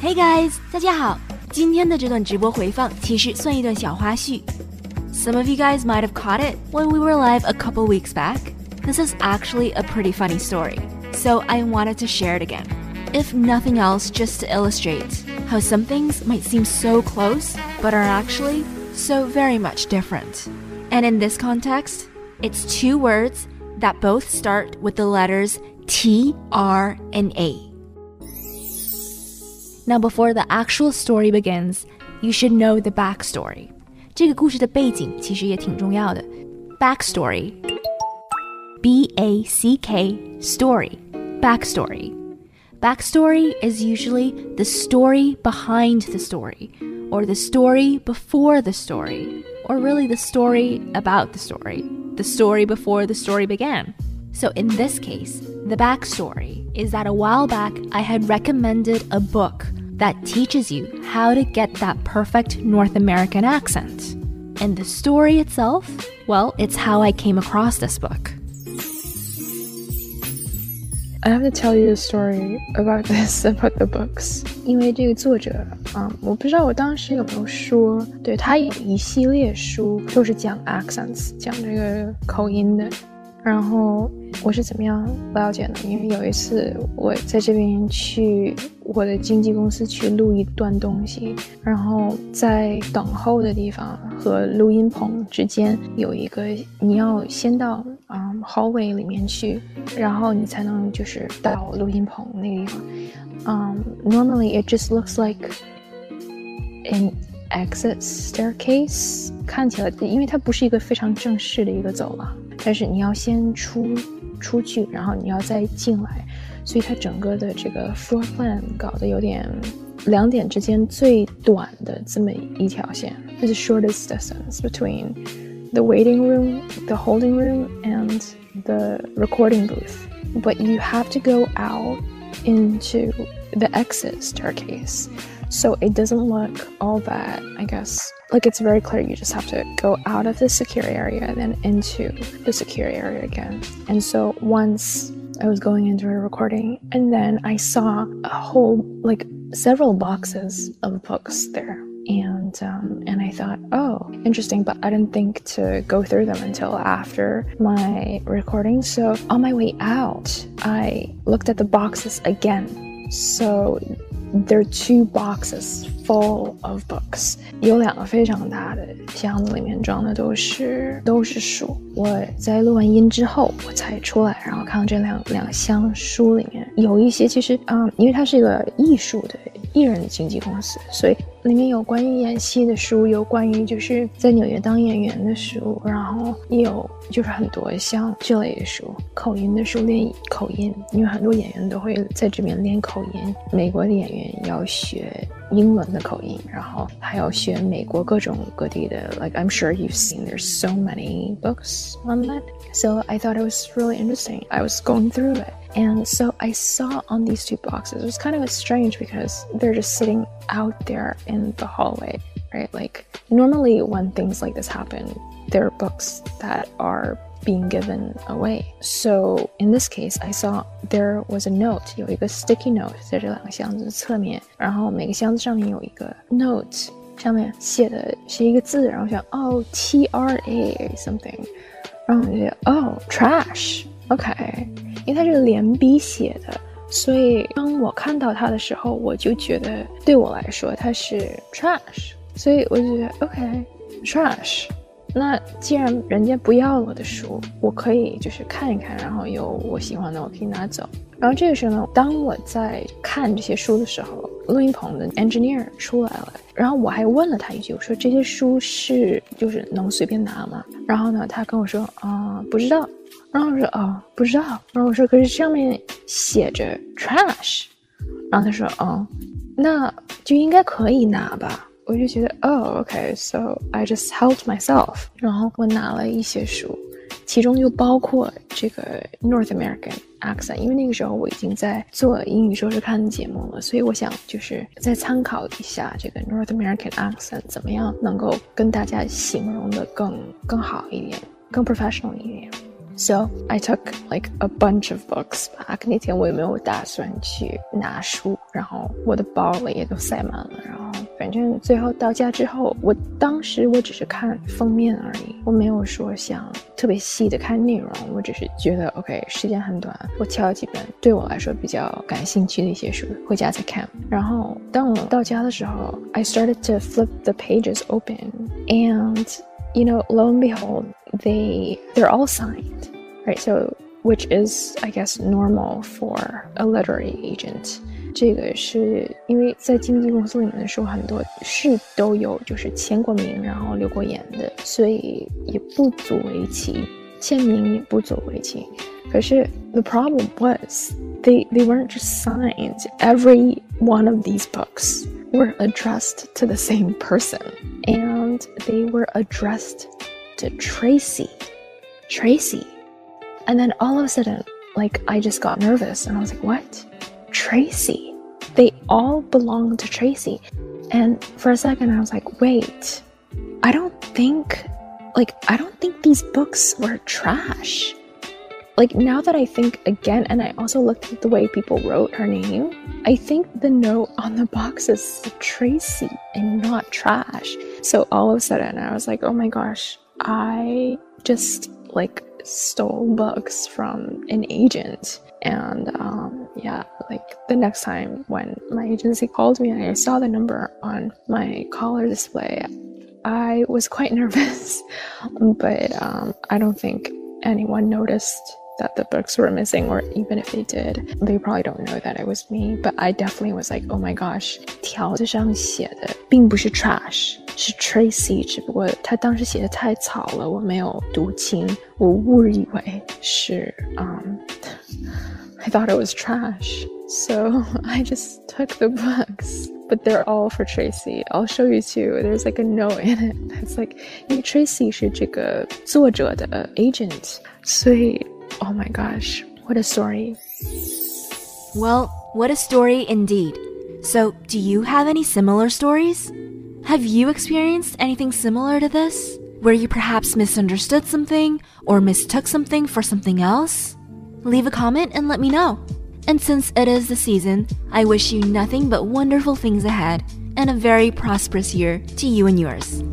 Hey guys，大家好！今天的这段直播回放其实算一段小花絮。Some of you guys might have caught it when we were live a couple weeks back. This is actually a pretty funny story, so I wanted to share it again. If nothing else, just to illustrate how some things might seem so close, but are actually so very much different. And in this context, it's two words that both start with the letters T, R, and A. Now, before the actual story begins, you should know the backstory. 这个故事的背景其实也挺重要的。Backstory, B A C K story, backstory. Backstory is usually the story behind the story, or the story before the story, or really the story about the story, the story before the story began. So in this case, the backstory is that a while back I had recommended a book that teaches you how to get that perfect North American accent. And the story itself, well, it's how I came across this book. I have to tell you a story about this about the books，因为这个作者啊、嗯，我不知道我当时有没有说，对他有一系列书都是讲 accents，讲这个口音的。 然后我是怎么样了解呢？因为有一次我在这边去我的经纪公司去录一段东西，然后在等候的地方和录音棚之间有一个，你要先到啊、hallway 里面去，然后你才能就是到录音棚那个地方。Um, normally it just looks like an exit staircase，看起来因为它不是一个非常正式的一个走廊。但是你要先出出去，然后你要再进来，所以它整个的这个 floor plan 搞得有点两点之间最短的这么一条线，the shortest distance between the waiting room, the holding room, and the recording booth. But you have to go out into the exit staircase. So it doesn't look all that, I guess. Like it's very clear you just have to go out of the secure area and then into the secure area again. And so once I was going into a recording and then I saw a whole, like several boxes of books there. And um, and I thought, oh, interesting, but I didn't think to go through them until after my recording. So on my way out, I looked at the boxes again. So there are two boxes full of books，有两个非常大的箱子，里面装的都是都是书。我在录完音之后，我才出来，然后看到这两两箱书里面有一些，其实嗯，因为它是一个艺术的艺人经纪公司，所以里面有关于演戏的书，有关于就是在纽约当演员的书，然后也有就是很多像这类的书，口音的书练口音，因为很多演员都会在这边练口音。美国的演员要学英文的口音，然后还要学美国各种各地的，like I'm sure you've seen there's so many books on that. So I thought it was really interesting. I was going through it. And so I saw on these two boxes, it was kind of strange because they're just sitting out there in the hallway, right? Like, normally when things like this happen, there are books that are being given away. So in this case, I saw there was a note, 有一个 sticky note 在这两个箱子侧面，然后每个箱子上面有一个 note，上面写的是一个字，然后想哦 T R A something，然后我就觉得哦 trash，OK，、 因为它是连笔写的。所以当我看到它的时候，我就觉得对我来说它是 trash，所以我就觉得 OK trash。那既然人家不要我的书，我可以就是看一看，然后有我喜欢的，我可以拿走。然后这个时候呢，当我在看这些书的时候，录音棚的 engineer 出来了，然后我还问了他一句，我说这些书是就是能随便拿吗？然后呢，他跟我说啊、不知道。然后我说哦，不知道。然后我说可是上面写着 trash。然后他说哦，那就应该可以拿吧。我就觉得哦，OK，so、okay, I just helped myself。然后我拿了一些书，其中就包括这个 North American accent，因为那个时候我已经在做英语说说看的节目了，所以我想就是再参考一下这个 North American accent 怎么样能够跟大家形容的更更好一点，更 professional 一点。So I took like a bunch of books back。那天我也没有打算去拿书，然后我的包里也都塞满了，然后。反正最后到家之后，我当时我只是看封面而已，我没有说想特别细的看内容。我只是觉得 OK，时间很短，我挑几本对我来说比较感兴趣的一些书回家再看。然后当我到家的时候，I started to flip the pages open and you know, lo and behold, they they're all signed, right? So which is I guess normal for a literary agent. 这个是因为在经纪公司里面的时候，很多是都有就是签过名，然后留过言的，所以也不足为奇，签名也不足为奇。可是 the problem was they they weren't just signed. Every one of these books were addressed to the same person and they were addressed to Tracy. Tracy. And then all of a sudden, like, I just got nervous and I was like, what? Tracy. They all belong to Tracy. And for a second, I was like, wait, I don't think, like, I don't think these books were trash like now that I think again, and I also looked at the way people wrote her name, I think the note on the box is Tracy and not trash. So all of a sudden I was like, oh my gosh, I just like stole books from an agent. And um, yeah, like the next time when my agency called me and I saw the number on my caller display, I was quite nervous, but um, I don't think anyone noticed that the books were missing, or even if they did, they probably don't know that it was me. But I definitely was like, oh my gosh，条子上写的并不是 trash，是 Tracy，只不过他当时写的太草了，我没有读清，我误以为是 um。 I thought it was trash. So I just took the books, but they're all for Tracy. I'll show you too. There's like a note in it that's like, 因为 Tracy 是这个作者的 agent，所以 Oh my gosh, what a story. Well, what a story indeed. So, do you have any similar stories? Have you experienced anything similar to this? Where you perhaps misunderstood something or mistook something for something else? Leave a comment and let me know. And since it is the season, I wish you nothing but wonderful things ahead and a very prosperous year to you and yours.